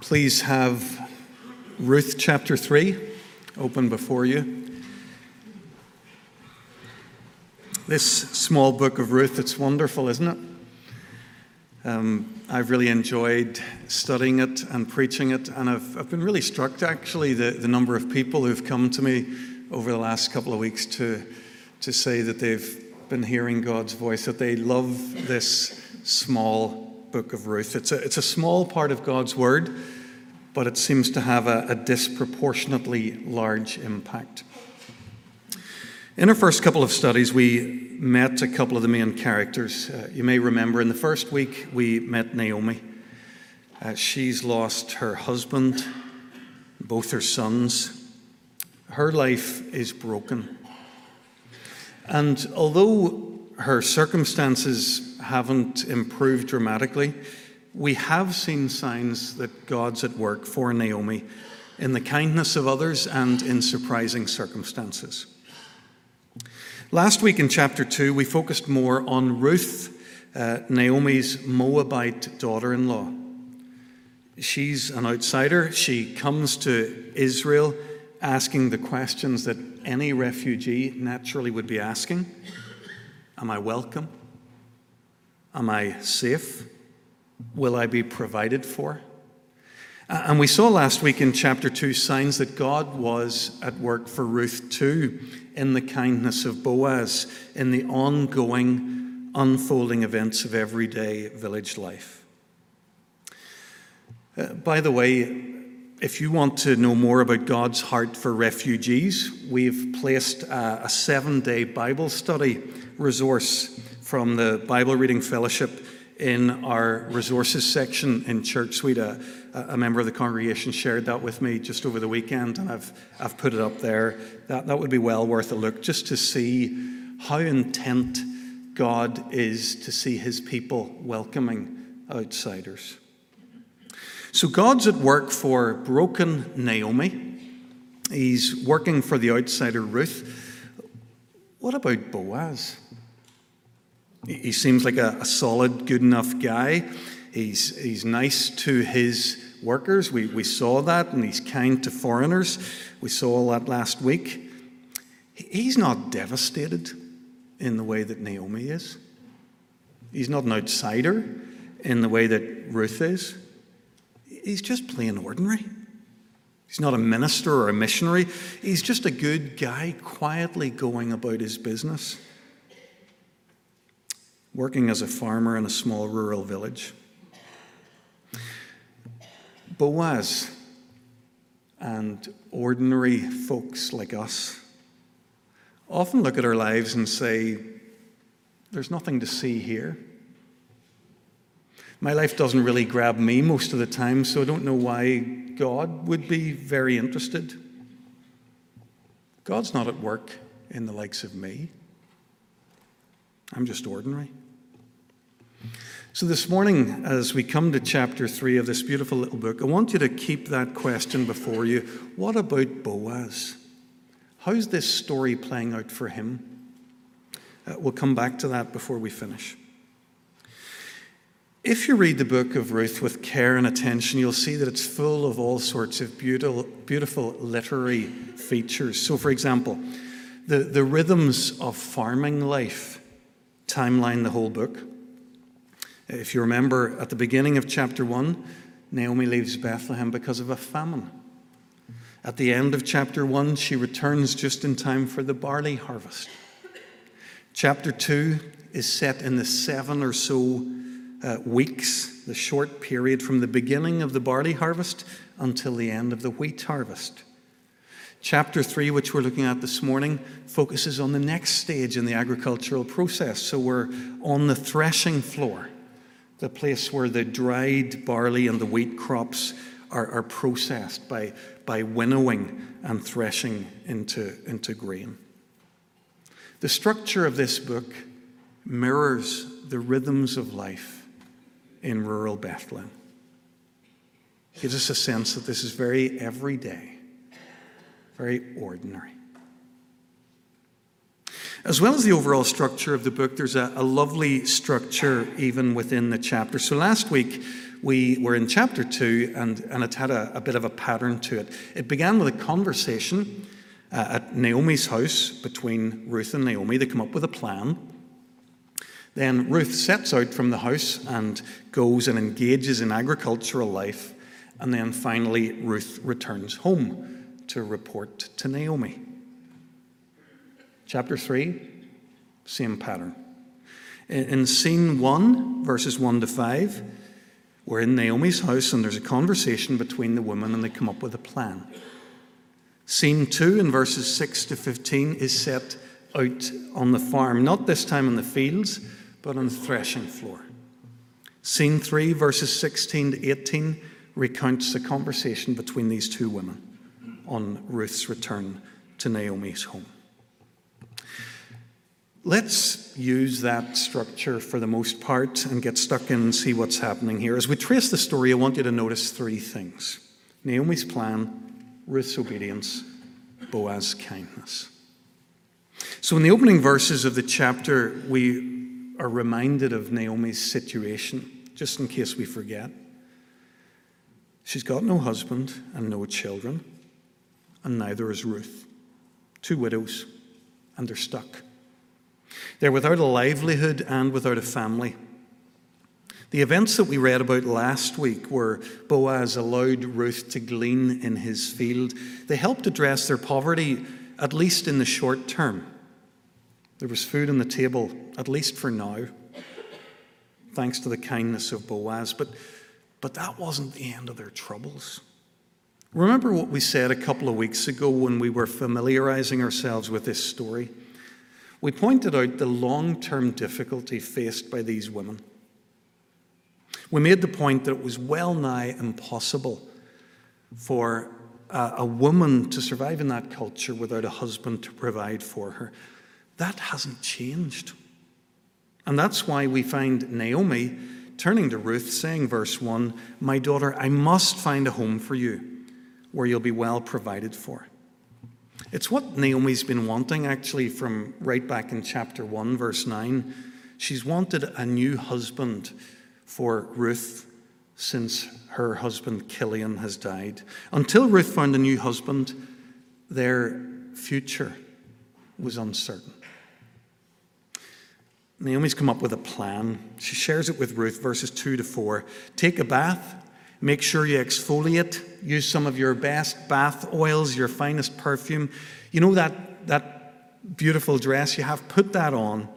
Please have Ruth chapter 3 open before you. This small book of Ruth, it's wonderful, isn't it? Um, I've really enjoyed studying it and preaching it, and I've, I've been really struck actually the, the number of people who've come to me over the last couple of weeks to, to say that they've been hearing God's voice, that they love this small book of Ruth. It's a, it's a small part of God's Word, but it seems to have a, a disproportionately large impact. In our first couple of studies, we met a couple of the main characters. Uh, you may remember in the first week, we met Naomi. Uh, she's lost her husband, both her sons. Her life is broken. And although her circumstances haven't improved dramatically, we have seen signs that God's at work for Naomi in the kindness of others and in surprising circumstances. Last week in chapter 2, we focused more on Ruth, uh, Naomi's Moabite daughter in law. She's an outsider. She comes to Israel asking the questions that any refugee naturally would be asking Am I welcome? Am I safe? Will I be provided for? And we saw last week in chapter 2 signs that God was at work for Ruth too, in the kindness of Boaz, in the ongoing, unfolding events of everyday village life. Uh, by the way, if you want to know more about God's heart for refugees, we've placed a, a seven day Bible study resource from the Bible Reading Fellowship in our resources section in Church Suite. A, a, member of the congregation shared that with me just over the weekend, and I've, I've put it up there. That, that would be well worth a look just to see how intent God is to see his people welcoming outsiders. So God's at work for broken Naomi. He's working for the outsider Ruth. What about Boaz? He seems like a, a solid, good enough guy. He's, he's nice to his workers. We, we saw that, and he's kind to foreigners. We saw all that last week. He's not devastated in the way that Naomi is. He's not an outsider in the way that Ruth is. He's just plain ordinary. He's not a minister or a missionary. He's just a good guy quietly going about his business working as a farmer in a small rural village. Boaz and ordinary folks like us often look at our lives and say, There's nothing to see here. My life doesn't really grab me most of the time, so I don't know why God would be very interested. God's not at work in the likes of me. I'm just ordinary. So, this morning, as we come to chapter 3 of this beautiful little book, I want you to keep that question before you. What about Boaz? How's this story playing out for him? Uh, we'll come back to that before we finish. If you read the book of Ruth with care and attention, you'll see that it's full of all sorts of beautiful, beautiful literary features. So, for example, the, the rhythms of farming life timeline the whole book. If you remember at the beginning of chapter 1, Naomi leaves Bethlehem because of a famine. At the end of chapter 1, she returns just in time for the barley harvest. Chapter 2 is set in the seven or so uh, weeks, the short period from the beginning of the barley harvest until the end of the wheat harvest. Chapter 3, which we're looking at this morning, focuses on the next stage in the agricultural process. So we're on the threshing floor the place where the dried barley and the wheat crops are, are processed by, by winnowing and threshing into, into grain. The structure of this book mirrors the rhythms of life in rural Bethlehem. Gives us a sense that this is very everyday, very ordinary. As well as the overall structure of the book, there's a, a, lovely structure even within the chapter. So last week, we were in chapter 2, and, and it had a, a bit of a pattern to it. It began with a conversation uh, at Naomi's house between Ruth and Naomi. They come up with a plan. Then Ruth sets out from the house and goes and engages in agricultural life. And then finally, Ruth returns home to report to Naomi. Chapter 3, same pattern. In scene 1, verses 1 to 5, we're in Naomi's house and there's a conversation between the women and they come up with a plan. Scene 2 in verses 6 to 15 is set out on the farm, not this time in the fields, but on the threshing floor. Scene 3, verses 16 to 18, recounts the conversation between these two women on Ruth's return to Naomi's home. Let's use that structure for the most part and get stuck in and see what's happening here. As we trace the story, I want you to notice three things Naomi's plan, Ruth's obedience, Boaz's kindness. So, in the opening verses of the chapter, we are reminded of Naomi's situation, just in case we forget. She's got no husband and no children, and neither is Ruth. Two widows, and they're stuck. They're without a livelihood and without a family. The events that we read about last week, where Boaz allowed Ruth to glean in his field, they helped address their poverty, at least in the short term. There was food on the table, at least for now, thanks to the kindness of Boaz. But, but that wasn't the end of their troubles. Remember what we said a couple of weeks ago when we were familiarizing ourselves with this story? We pointed out the long term difficulty faced by these women. We made the point that it was well nigh impossible for a, a, woman to survive in that culture without a husband to provide for her. That hasn't changed. And that's why we find Naomi turning to Ruth, saying, verse 1 My daughter, I must find a home for you where you'll be well provided for. It's what Naomi's been wanting actually from right back in chapter 1, verse 9. She's wanted a new husband for Ruth since her husband Chilion has died. Until Ruth found a new husband, their future was uncertain. Naomi's come up with a plan. She shares it with Ruth, verses 2 to 4. Take a bath Make sure you exfoliate. Use some of your best bath oils, your finest perfume. You know that, that beautiful dress you have? Put that on.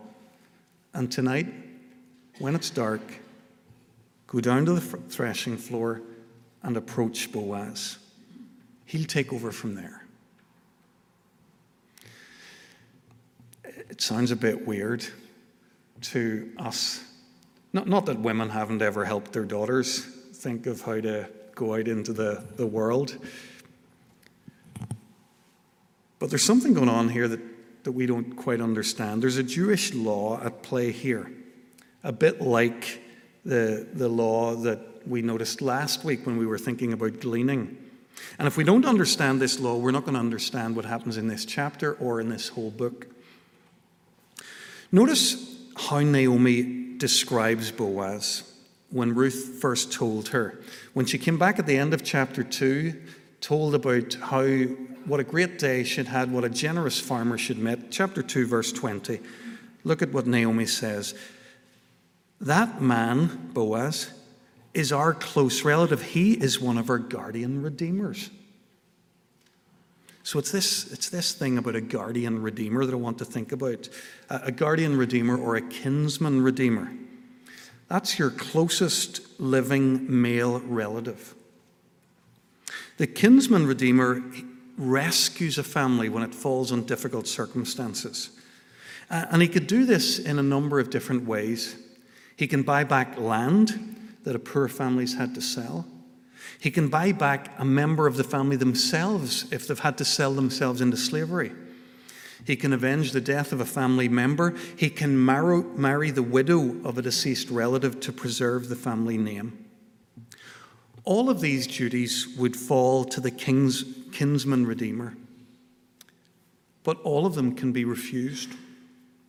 And tonight, when it's dark, go down to the threshing floor and approach Boaz. He'll take over from there. It sounds a bit weird to us. Not, not that women haven't ever helped their daughters think of how to go out into the, the world. But there's something going on here that, that we don't quite understand. There's a Jewish law at play here, a bit like the, the law that we noticed last week when we were thinking about gleaning. And if we don't understand this law, we're not going to understand what happens in this chapter or in this whole book. Notice how Naomi describes Boaz when Ruth first told her. When she came back at the end of chapter 2, told about how what a great day she'd had, what a generous farmer she'd met. Chapter 2, verse 20. Look at what Naomi says. That man, Boaz, is our close relative. He is one of our guardian redeemers. So it's this, it's this thing about a guardian redeemer that I want to think about. A guardian redeemer or a kinsman redeemer. That's your closest living male relative. The kinsman redeemer rescues a family when it falls in difficult circumstances. And he could do this in a number of different ways. He can buy back land that a poor family's had to sell. He can buy back a member of the family themselves if they've had to sell themselves into slavery. He can avenge the death of a family member. He can marry, the widow of a deceased relative to preserve the family name. All of these duties would fall to the king's, kinsman redeemer, but all of them can be refused,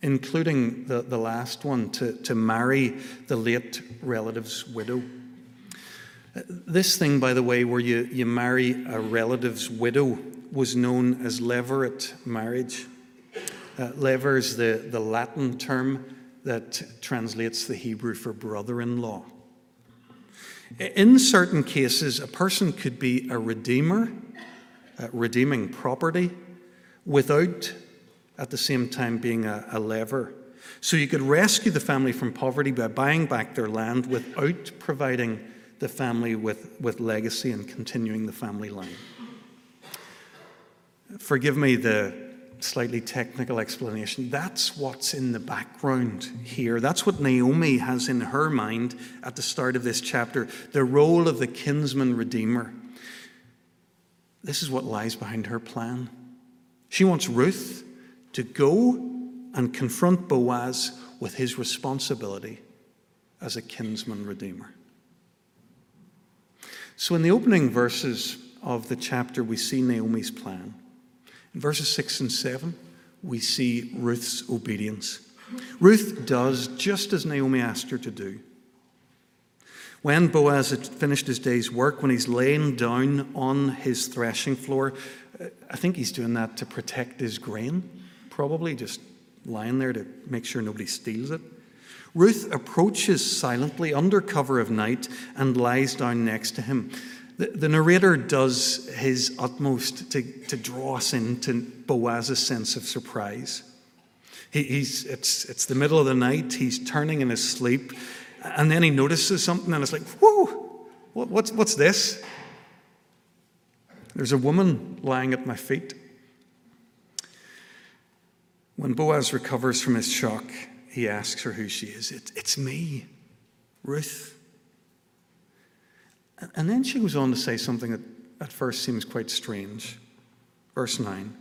including the, the last one to, to marry the late relative's widow. This thing, by the way, where you, you marry a relative's widow, was known as levirate marriage. Uh, levir is the, the Latin term that translates the Hebrew for brother in law. In certain cases, a person could be a redeemer, uh, redeeming property, without at the same time being a, a levir. So you could rescue the family from poverty by buying back their land without providing the family with, with legacy and continuing the family line. Forgive me the slightly technical explanation. That's what's in the background here. That's what Naomi has in her mind at the start of this chapter the role of the kinsman redeemer. This is what lies behind her plan. She wants Ruth to go and confront Boaz with his responsibility as a kinsman redeemer. So, in the opening verses of the chapter, we see Naomi's plan. In verses 6 and 7, we see Ruth's obedience. Ruth does just as Naomi asked her to do. When Boaz had finished his day's work, when he's laying down on his threshing floor, I think he's doing that to protect his grain, probably just lying there to make sure nobody steals it. Ruth approaches silently under cover of night and lies down next to him. The, the narrator does his utmost to, to draw us into Boaz's sense of surprise. He, he's, it's, it's the middle of the night, he's turning in his sleep, and then he notices something and it's like, whoa, what, what's, what's this? There's a woman lying at my feet. When Boaz recovers from his shock, he asks her who she is. It, it's me, Ruth. And then she goes on to say something that at first seems quite strange. Verse 9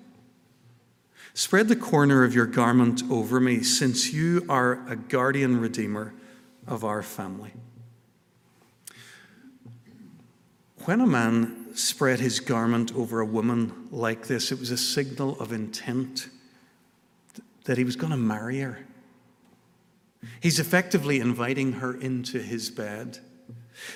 Spread the corner of your garment over me, since you are a guardian redeemer of our family. When a man spread his garment over a woman like this, it was a signal of intent that he was going to marry her. He's effectively inviting her into his bed.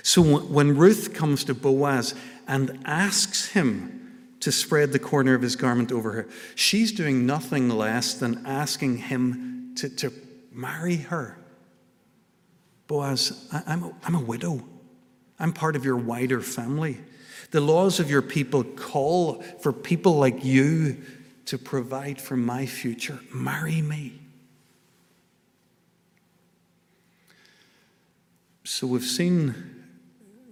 So when Ruth comes to Boaz and asks him to spread the corner of his garment over her, she's doing nothing less than asking him to, to marry her. Boaz, I, am a, I'm a widow. I'm part of your wider family. The laws of your people call for people like you to provide for my future. Marry me. So we've seen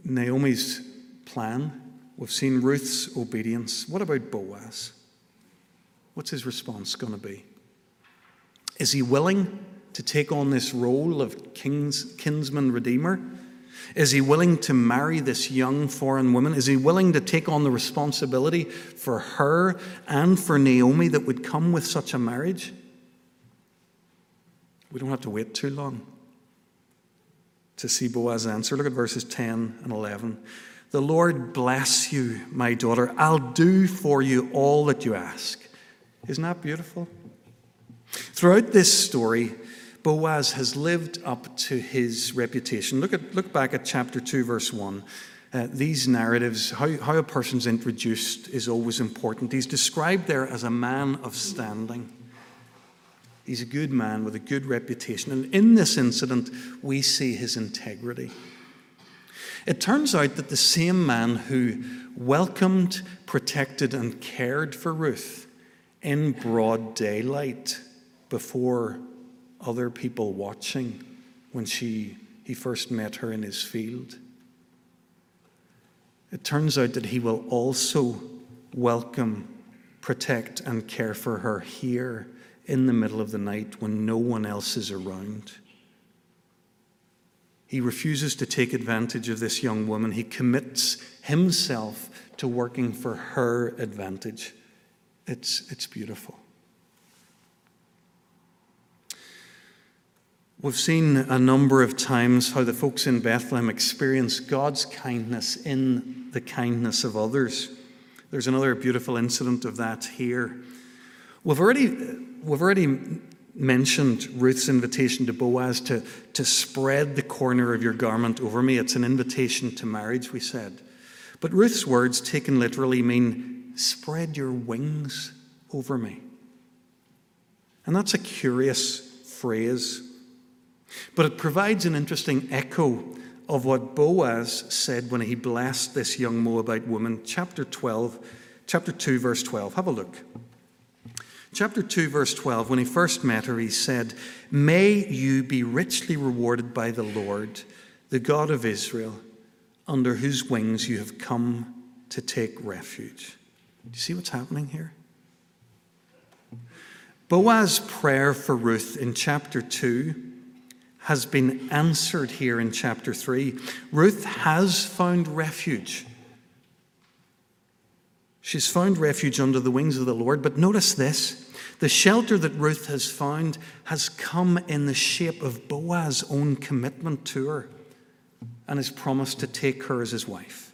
Naomi's plan, we've seen Ruth's obedience. What about Boaz? What's his response going to be? Is he willing to take on this role of king's, kinsman redeemer? Is he willing to marry this young foreign woman? Is he willing to take on the responsibility for her and for Naomi that would come with such a marriage? We don't have to wait too long to see Boaz's answer. Look at verses 10 and 11. The Lord bless you, my daughter. I'll do for you all that you ask. Isn't that beautiful? Throughout this story, Boaz has lived up to his reputation. Look, at, look back at chapter 2, verse 1. Uh, these narratives, how, how a person's introduced is always important. He's described there as a man of standing. He's a good man with a good reputation. And in this incident, we see his integrity. It turns out that the same man who welcomed, protected, and cared for Ruth in broad daylight before other people watching when she, he first met her in his field. It turns out that he will also welcome, protect, and care for her here in the middle of the night when no one else is around. He refuses to take advantage of this young woman. He commits himself to working for her advantage. It's, it's beautiful. We've seen a number of times how the folks in Bethlehem experience God's kindness in the kindness of others. There's another beautiful incident of that here. We've already, we've already mentioned Ruth's invitation to Boaz to, to spread the corner of your garment over me. It's an invitation to marriage, we said. But Ruth's words, taken literally, mean spread your wings over me. And that's a curious phrase, but it provides an interesting echo of what Boaz said when he blessed this young Moabite woman. Chapter 12, chapter 2, verse 12. Have a look. Chapter 2, verse 12, when he first met her, he said, May you be richly rewarded by the Lord, the God of Israel, under whose wings you have come to take refuge. Do you see what's happening here? Boaz's prayer for Ruth in chapter 2 has been answered here in chapter 3. Ruth has found refuge. She's found refuge under the wings of the Lord. But notice this the shelter that Ruth has found has come in the shape of Boaz's own commitment to her and his promise to take her as his wife.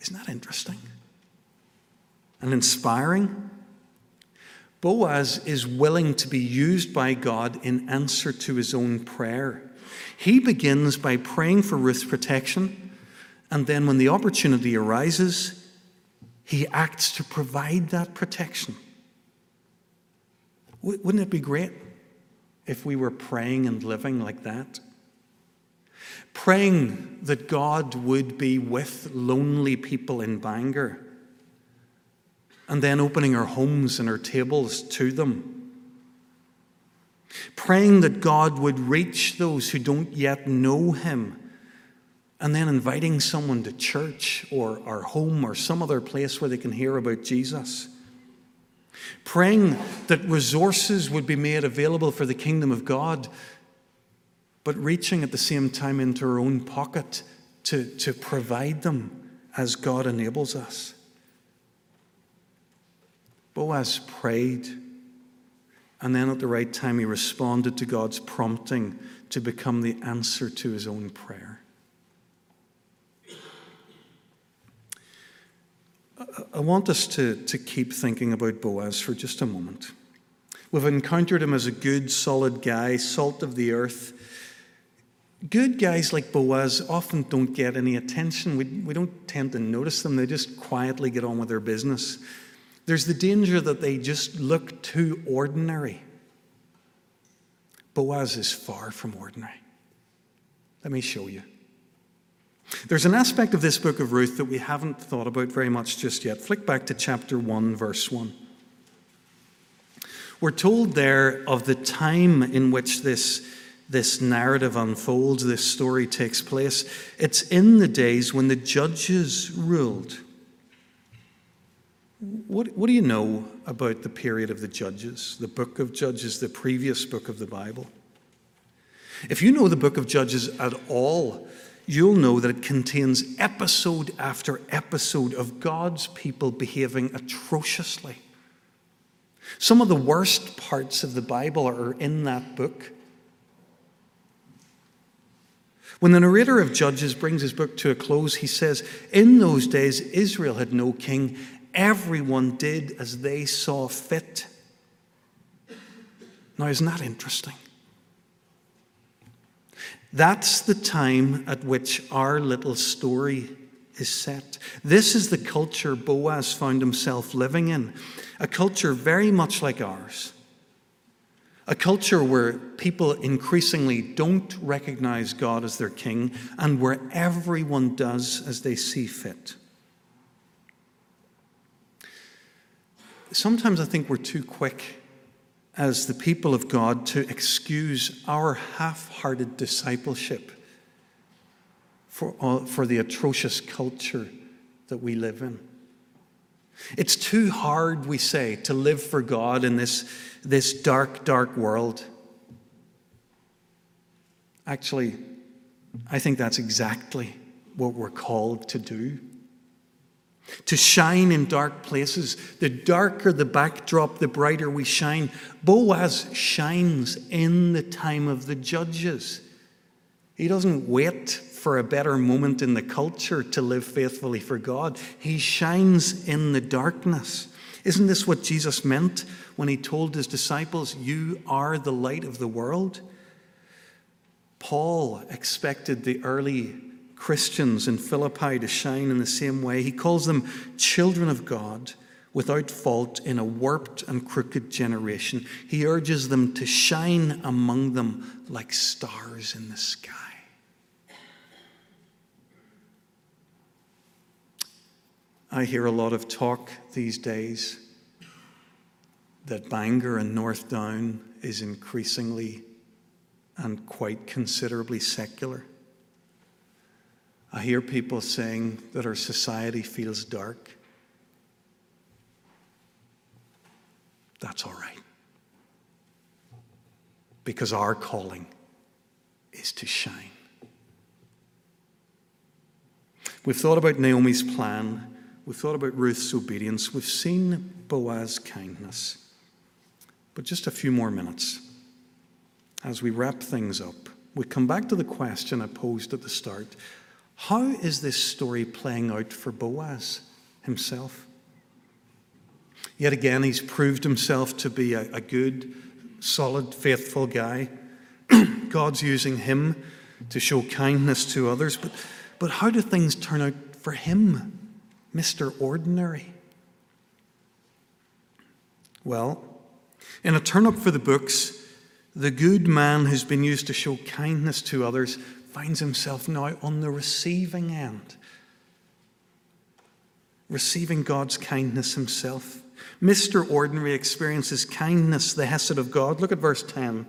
Isn't that interesting? And inspiring? Boaz is willing to be used by God in answer to his own prayer. He begins by praying for Ruth's protection, and then when the opportunity arises, he acts to provide that protection. Wouldn't it be great if we were praying and living like that? Praying that God would be with lonely people in Bangor and then opening our homes and our tables to them. Praying that God would reach those who don't yet know Him, and then inviting someone to church or our home or some other place where they can hear about Jesus. Praying that resources would be made available for the kingdom of God, but reaching at the same time into our own pocket to, to provide them as God enables us. Boaz prayed, and then at the right time, he responded to God's prompting to become the answer to his own prayer. I want us to, to keep thinking about Boaz for just a moment. We've encountered him as a good, solid guy, salt of the earth. Good guys like Boaz often don't get any attention. We, we don't tend to notice them, they just quietly get on with their business. There's the danger that they just look too ordinary. Boaz is far from ordinary. Let me show you. There's an aspect of this book of Ruth that we haven't thought about very much just yet. Flick back to chapter 1, verse 1. We're told there of the time in which this, this narrative unfolds, this story takes place. It's in the days when the judges ruled. What, what do you know about the period of the Judges, the book of Judges, the previous book of the Bible? If you know the book of Judges at all, you'll know that it contains episode after episode of God's people behaving atrociously. Some of the worst parts of the Bible are in that book. When the narrator of Judges brings his book to a close, he says, In those days, Israel had no king, everyone did as they saw fit. Now, isn't that interesting? That's the time at which our little story is set. This is the culture Boaz found himself living in, a culture very much like ours. A culture where people increasingly don't recognize God as their king and where everyone does as they see fit. sometimes I think we're too quick as the people of God to excuse our half hearted discipleship for, uh, for the atrocious culture that we live in. It's too hard, we say, to live for God in this, this dark, dark world. Actually, I think that's exactly what we're called to do to shine in dark places. The darker the backdrop, the brighter we shine. Boaz shines in the time of the judges. He doesn't wait for a better moment in the culture to live faithfully for God. He shines in the darkness. Isn't this what Jesus meant when he told his disciples, You are the light of the world? Paul expected the early Christians in Philippi to shine in the same way. He calls them children of God without fault in a warped and crooked generation. He urges them to shine among them like stars in the sky. I hear a lot of talk these days that Bangor and North Down is increasingly and quite considerably secular. I hear people saying that our society feels dark. That's all right. Because our calling is to shine. We've thought about Naomi's plan. We've thought about Ruth's obedience. We've seen Boaz's kindness. But just a few more minutes as we wrap things up. We come back to the question I posed at the start How is this story playing out for Boaz himself? Yet again, he's proved himself to be a, a good, solid, faithful guy. God's using him to show kindness to others. But, but how do things turn out for him, Mr. Ordinary? Well, in a turn up for the books, the good man who's been used to show kindness to others finds himself now on the receiving end, receiving God's kindness himself. Mr. Ordinary experiences kindness, the Hesed of God. Look at verse 10.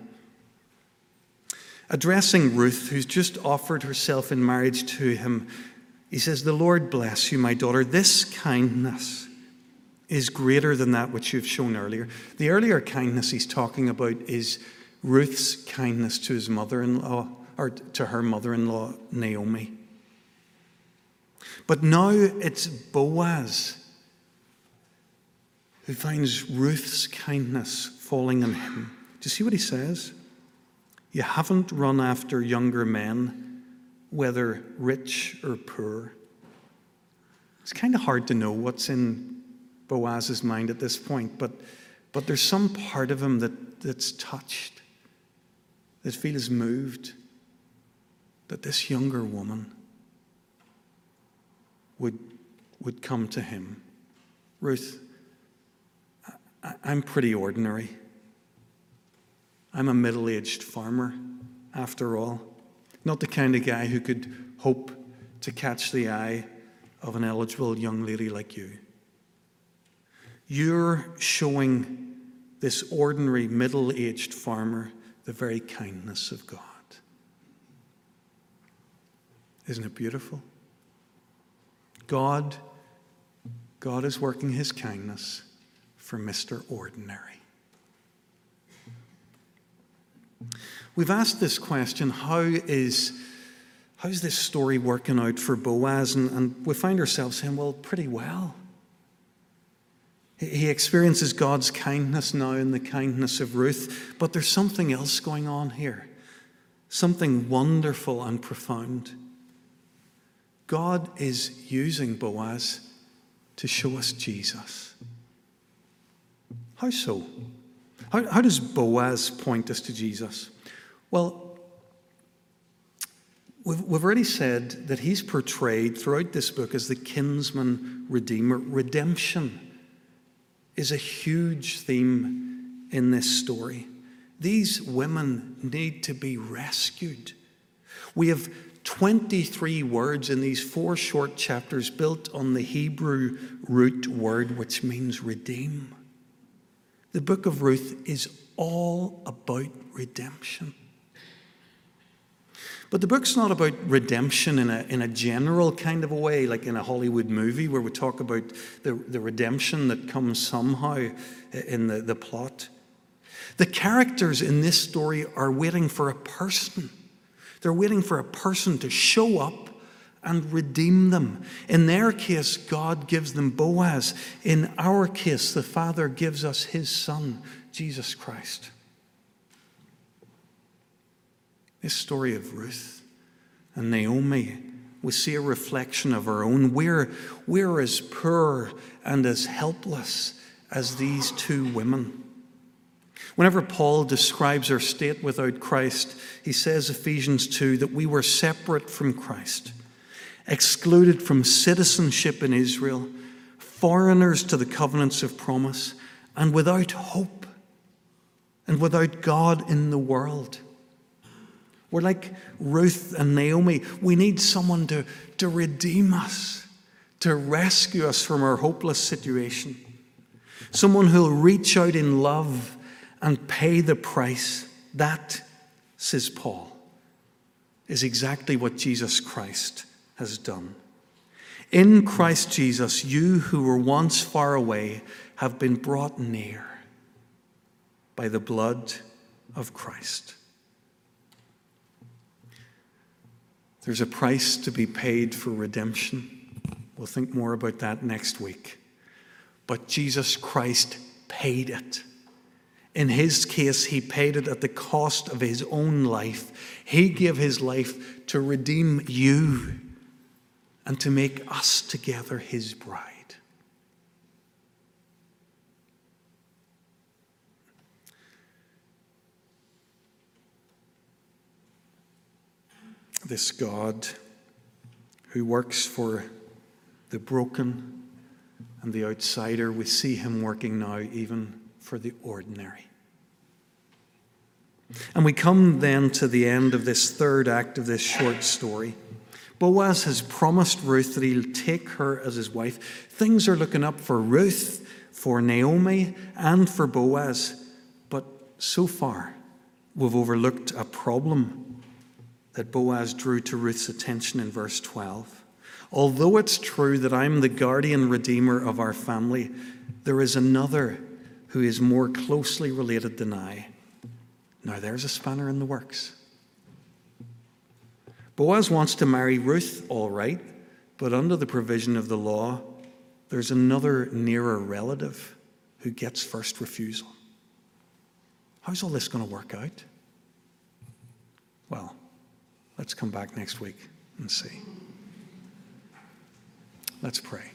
Addressing Ruth, who's just offered herself in marriage to him, he says, The Lord bless you, my daughter. This kindness is greater than that which you've shown earlier. The earlier kindness he's talking about is Ruth's kindness to his mother in law, or to her mother in law, Naomi. But now it's Boaz who finds Ruth's kindness falling on him. Do you see what he says? You haven't run after younger men, whether rich or poor. It's kind of hard to know what's in Boaz's mind at this point, but, but there's some part of him that, that's touched, that feels moved, that this younger woman would, would come to him. Ruth, I'm pretty ordinary. I'm a middle aged farmer, after all. Not the kind of guy who could hope to catch the eye of an eligible young lady like you. You're showing this ordinary middle aged farmer the very kindness of God. Isn't it beautiful? God, God is working his kindness for Mr. Ordinary. We've asked this question how is, how's this story working out for Boaz? And, and we find ourselves saying, well, pretty well. He experiences God's kindness now in the kindness of Ruth, but there's something else going on here, something wonderful and profound. God is using Boaz to show us Jesus. How so? How, how does Boaz point us to Jesus? Well, we've, we've already said that he's portrayed throughout this book as the kinsman redeemer. Redemption is a huge theme in this story. These women need to be rescued. We have 23 words in these four short chapters built on the Hebrew root word which means redeem. The book of Ruth is all about redemption. But the book's not about redemption in a, in a general kind of a way, like in a Hollywood movie where we talk about the, the redemption that comes somehow in the, the plot. The characters in this story are waiting for a person. They're waiting for a person to show up and redeem them. In their case, God gives them Boaz. In our case, the Father gives us his Son, Jesus Christ. This story of Ruth and Naomi, we see a reflection of our own. We're, we're as poor and as helpless as these two women. Whenever Paul describes our state without Christ, he says, Ephesians 2, that we were separate from Christ, excluded from citizenship in Israel, foreigners to the covenants of promise, and without hope and without God in the world. We're like Ruth and Naomi. We need someone to, to redeem us, to rescue us from our hopeless situation. Someone who'll reach out in love and pay the price. That, says Paul, is exactly what Jesus Christ has done. In Christ Jesus, you who were once far away have been brought near by the blood of Christ. There's a price to be paid for redemption. We'll think more about that next week. But Jesus Christ paid it. In his case, he paid it at the cost of his own life. He gave his life to redeem you and to make us together his bride. This God who works for the broken and the outsider, we see him working now even for the ordinary. And we come then to the end of this third act of this short story. Boaz has promised Ruth that he'll take her as his wife. Things are looking up for Ruth, for Naomi, and for Boaz. But so far, we've overlooked a problem that Boaz drew to Ruth's attention in verse 12. Although it's true that I'm the guardian redeemer of our family, there is another who is more closely related than I. Now there's a spanner in the works. Boaz wants to marry Ruth, all right, but under the provision of the law, there's another nearer relative who gets first refusal. How's all this going to work out? Well, let's come back next week and see. Let's pray.